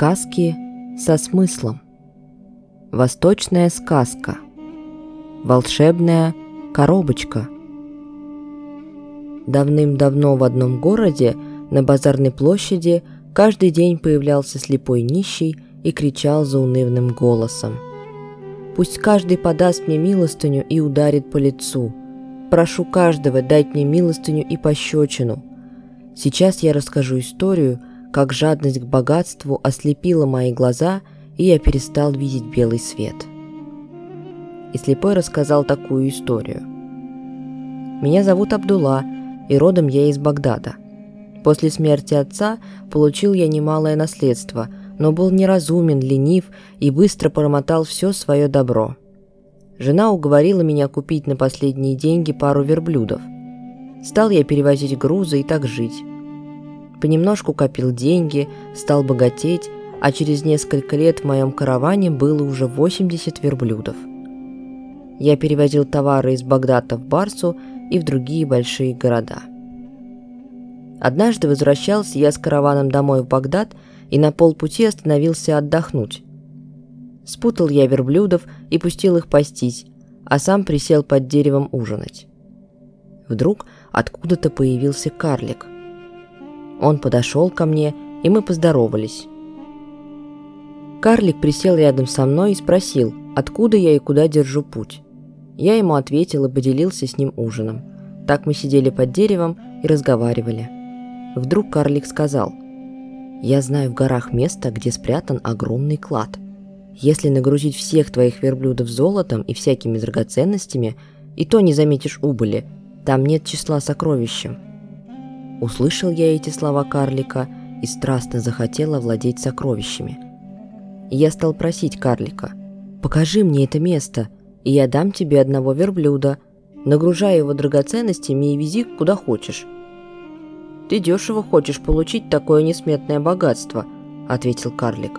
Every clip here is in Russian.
Сказки со смыслом. Восточная сказка. Волшебная коробочка. Давным-давно в одном городе на базарной площади каждый день появлялся слепой нищий и кричал заунывным голосом. «Пусть каждый подаст мне милостыню и ударит по лицу. Прошу каждого дать мне милостыню и пощечину. Сейчас я расскажу историю – как жадность к богатству ослепила мои глаза, и я перестал видеть белый свет. И слепой рассказал такую историю. «Меня зовут Абдулла, и родом я из Багдада. После смерти отца получил я немалое наследство, но был неразумен, ленив и быстро промотал все свое добро. Жена уговорила меня купить на последние деньги пару верблюдов. Стал я перевозить грузы и так жить. Понемножку копил деньги, стал богатеть, а через несколько лет в моем караване было уже 80 верблюдов. Я перевозил товары из Багдада в Барсу и в другие большие города. Однажды возвращался я с караваном домой в Багдад и на полпути остановился отдохнуть. Спутал я верблюдов и пустил их пастись, а сам присел под деревом ужинать. Вдруг откуда-то появился карлик. Он подошел ко мне, и мы поздоровались. Карлик присел рядом со мной и спросил, откуда я и куда держу путь. Я ему ответил и поделился с ним ужином. Так мы сидели под деревом и разговаривали. Вдруг карлик сказал, «Я знаю в горах место, где спрятан огромный клад. Если нагрузить всех твоих верблюдов золотом и всякими драгоценностями, и то не заметишь убыли, там нет числа сокровищем». Услышал я эти слова карлика и страстно захотел овладеть сокровищами. Я стал просить карлика, «Покажи мне это место, и я дам тебе одного верблюда, нагружай его драгоценностями и вези куда хочешь». «Ты дешево хочешь получить такое несметное богатство», — ответил карлик.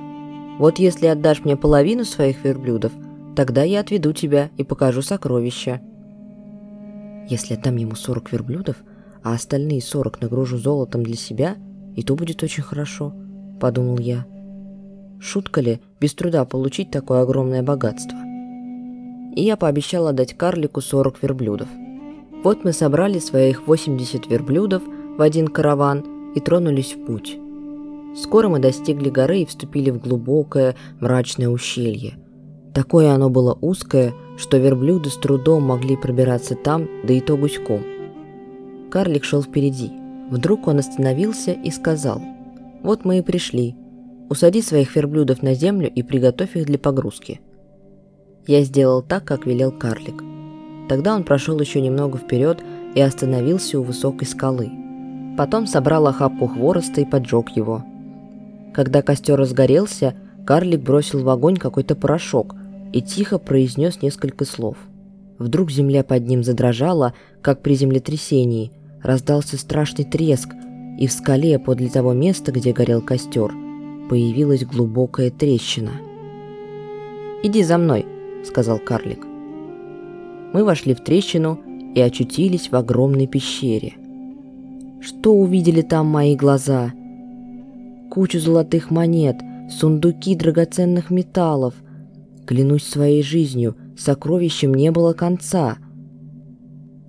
«Вот если отдашь мне половину своих верблюдов, тогда я отведу тебя и покажу сокровища». Если отдам ему 40 верблюдов, а остальные 40 нагружу золотом для себя, и то будет очень хорошо», — подумал я. Шутка ли без труда получить такое огромное богатство? И я пообещал отдать карлику 40 верблюдов. Вот мы собрали своих 80 верблюдов в один караван и тронулись в путь. Скоро мы достигли горы и вступили в глубокое мрачное ущелье. Такое оно было узкое, что верблюды с трудом могли пробираться там, да и то гуськом. Карлик шел впереди. Вдруг он остановился и сказал, «Вот мы и пришли. Усади своих верблюдов на землю и приготовь их для погрузки». Я сделал так, как велел карлик. Тогда он прошел еще немного вперед и остановился у высокой скалы. Потом собрал охапку хвороста и поджег его. Когда костер разгорелся, карлик бросил в огонь какой-то порошок и тихо произнес несколько слов. Вдруг земля под ним задрожала, как при землетрясении – раздался страшный треск, и в скале подле того места, где горел костер, появилась глубокая трещина. «Иди за мной», — сказал карлик. Мы вошли в трещину и очутились в огромной пещере. Что увидели там мои глаза? Кучу золотых монет, сундуки драгоценных металлов. Клянусь своей жизнью, сокровищем не было конца —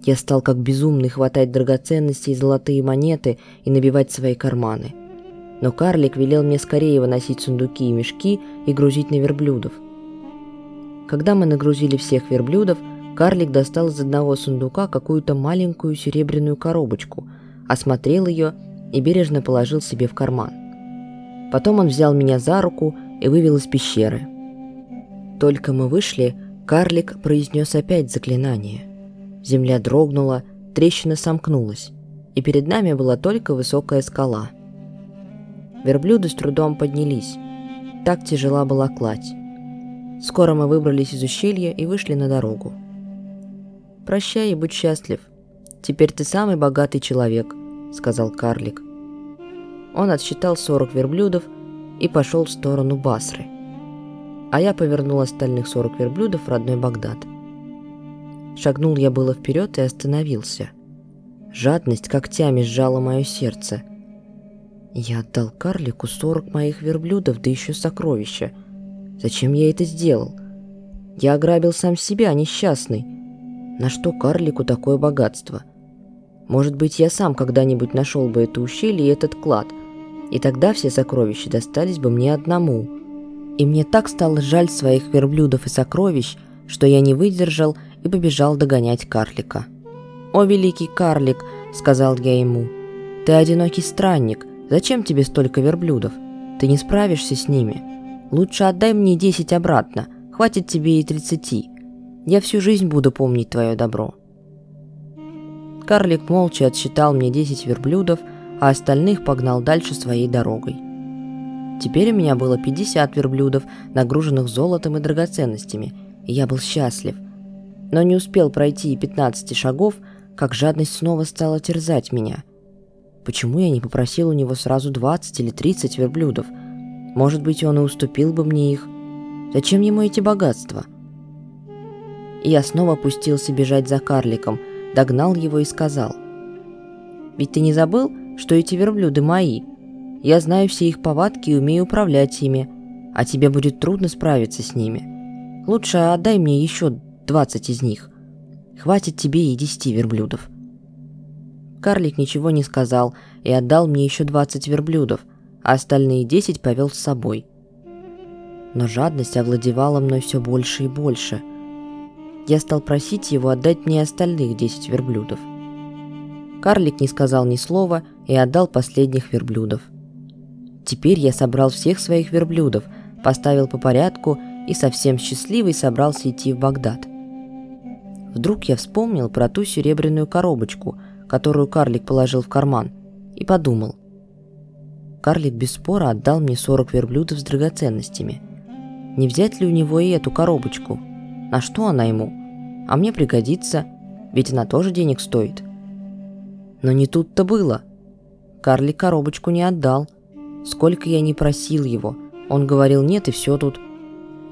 я стал как безумный хватать драгоценности и золотые монеты и набивать свои карманы. Но карлик велел мне скорее выносить сундуки и мешки и грузить на верблюдов. Когда мы нагрузили всех верблюдов, карлик достал из одного сундука какую-то маленькую серебряную коробочку, осмотрел ее и бережно положил себе в карман. Потом он взял меня за руку и вывел из пещеры. Только мы вышли, карлик произнес опять заклинание – Земля дрогнула, трещина сомкнулась, и перед нами была только высокая скала. Верблюды с трудом поднялись. Так тяжела была кладь. Скоро мы выбрались из ущелья и вышли на дорогу. «Прощай и будь счастлив. Теперь ты самый богатый человек», — сказал карлик. Он отсчитал 40 верблюдов и пошел в сторону Басры. А я повернул остальных 40 верблюдов в родной Багдад. Шагнул я было вперед и остановился. Жадность когтями сжала мое сердце. Я отдал карлику 40 моих верблюдов, да еще сокровища. Зачем я это сделал? Я ограбил сам себя, несчастный. На что карлику такое богатство? Может быть, я сам когда-нибудь нашел бы это ущелье и этот клад, и тогда все сокровища достались бы мне одному. И мне так стало жаль своих верблюдов и сокровищ, что я не выдержал и побежал догонять карлика. «О, великий карлик!» — сказал я ему. «Ты одинокий странник. Зачем тебе столько верблюдов? Ты не справишься с ними. Лучше отдай мне десять обратно. Хватит тебе и тридцати. Я всю жизнь буду помнить твое добро». Карлик молча отсчитал мне десять верблюдов, а остальных погнал дальше своей дорогой. Теперь у меня было 50 верблюдов, нагруженных золотом и драгоценностями, и я был счастлив. Но не успел пройти и 15 шагов, как жадность снова стала терзать меня. Почему я не попросил у него сразу 20 или 30 верблюдов? Может быть, он и уступил бы мне их. Зачем ему эти богатства? И я снова опустился бежать за карликом, догнал его и сказал. «Ведь ты не забыл, что эти верблюды мои? Я знаю все их повадки и умею управлять ими, а тебе будет трудно справиться с ними. Лучше отдай мне еще 20 из них. Хватит тебе и 10 верблюдов». Карлик ничего не сказал и отдал мне еще 20 верблюдов, а остальные 10 повел с собой. Но жадность овладевала мной все больше и больше. Я стал просить его отдать мне остальных 10 верблюдов. Карлик не сказал ни слова и отдал последних верблюдов. Теперь я собрал всех своих верблюдов, поставил по порядку и совсем счастливый собрался идти в Багдад. Вдруг я вспомнил про ту серебряную коробочку – которую карлик положил в карман, и подумал. Карлик без спора отдал мне 40 верблюдов с драгоценностями. Не взять ли у него и эту коробочку? На что она ему? А мне пригодится, ведь она тоже денег стоит. Но не тут-то было. Карлик коробочку не отдал. Сколько я не просил его, он говорил нет и все тут.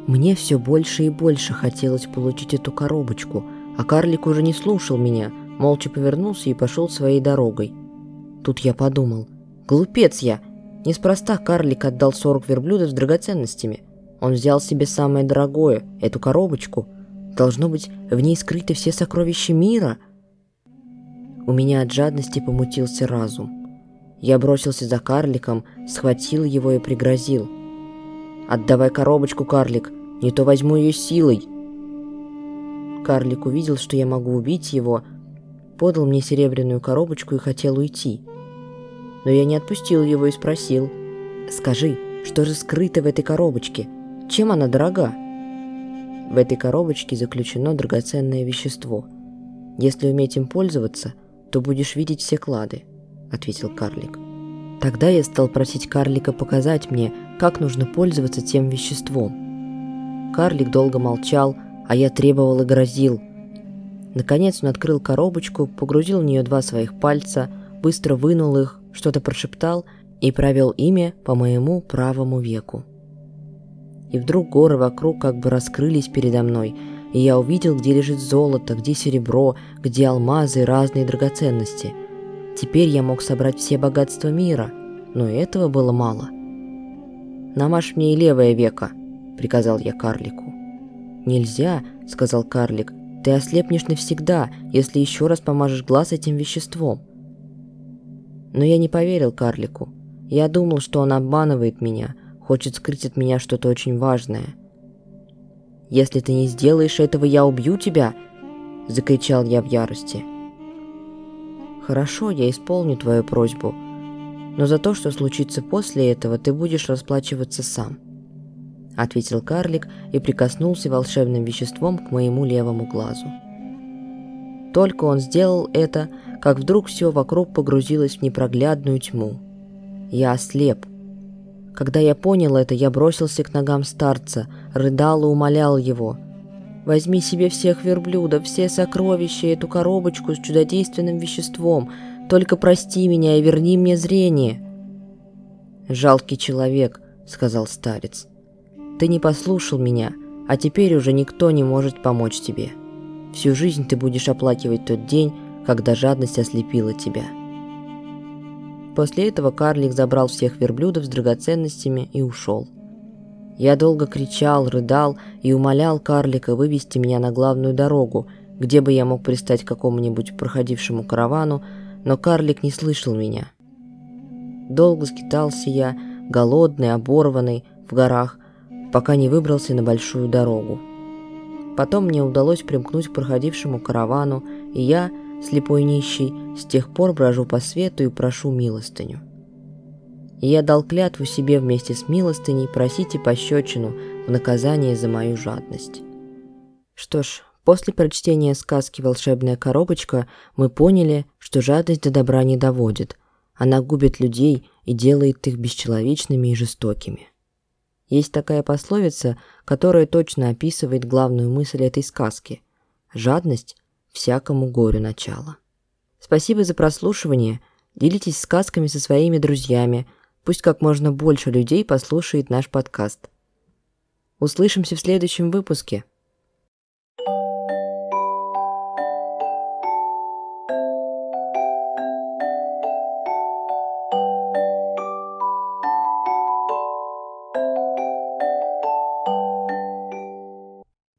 Мне все больше и больше хотелось получить эту коробочку, а карлик уже не слушал меня, молча повернулся и пошел своей дорогой. Тут я подумал, глупец я, неспроста карлик отдал 40 верблюдов с драгоценностями. Он взял себе самое дорогое, эту коробочку. Должно быть, в ней скрыты все сокровища мира. У меня от жадности помутился разум. Я бросился за карликом, схватил его и пригрозил. «Отдавай коробочку, карлик, не то возьму ее силой!» Карлик увидел, что я могу убить его, подал мне серебряную коробочку и хотел уйти. Но я не отпустил его и спросил, «Скажи, что же скрыто в этой коробочке? Чем она дорога?» В этой коробочке заключено драгоценное вещество. Если уметь им пользоваться, то будешь видеть все клады, ответил карлик. Тогда я стал просить карлика показать мне, как нужно пользоваться тем веществом. Карлик долго молчал, а я требовал и грозил – Наконец он открыл коробочку, погрузил в нее два своих пальца, быстро вынул их, что-то прошептал и провел ими по моему правому веку. И вдруг горы вокруг как бы раскрылись передо мной, и я увидел, где лежит золото, где серебро, где алмазы и разные драгоценности. Теперь я мог собрать все богатства мира, но этого было мало. «Намажь мне и левое веко», — приказал я карлику. «Нельзя», — сказал карлик, ты ослепнешь навсегда, если еще раз помажешь глаз этим веществом. Но я не поверил карлику. Я думал, что он обманывает меня, хочет скрыть от меня что-то очень важное. «Если ты не сделаешь этого, я убью тебя!» – закричал я в ярости. «Хорошо, я исполню твою просьбу, но за то, что случится после этого, ты будешь расплачиваться сам» ответил карлик и прикоснулся волшебным веществом к моему левому глазу. Только он сделал это, как вдруг все вокруг погрузилось в непроглядную тьму. Я ослеп. Когда я понял это, я бросился к ногам старца, рыдал и умолял его. «Возьми себе всех верблюдов, все сокровища, эту коробочку с чудодейственным веществом. Только прости меня и верни мне зрение». «Жалкий человек», — сказал старец. Ты не послушал меня, а теперь уже никто не может помочь тебе. Всю жизнь ты будешь оплакивать тот день, когда жадность ослепила тебя. После этого карлик забрал всех верблюдов с драгоценностями и ушел. Я долго кричал, рыдал и умолял карлика вывести меня на главную дорогу, где бы я мог пристать к какому-нибудь проходившему каравану, но карлик не слышал меня. Долго скитался я, голодный, оборванный, в горах, пока не выбрался на большую дорогу. Потом мне удалось примкнуть к проходившему каравану, и я, слепой нищий, с тех пор брожу по свету и прошу милостыню. И я дал клятву себе вместе с милостыней просить и пощечину в наказание за мою жадность. Что ж, после прочтения сказки «Волшебная коробочка» мы поняли, что жадность до добра не доводит. Она губит людей и делает их бесчеловечными и жестокими. Есть такая пословица, которая точно описывает главную мысль этой сказки. Жадность – всякому горю начало. Спасибо за прослушивание. Делитесь сказками со своими друзьями. Пусть как можно больше людей послушает наш подкаст. Услышимся в следующем выпуске.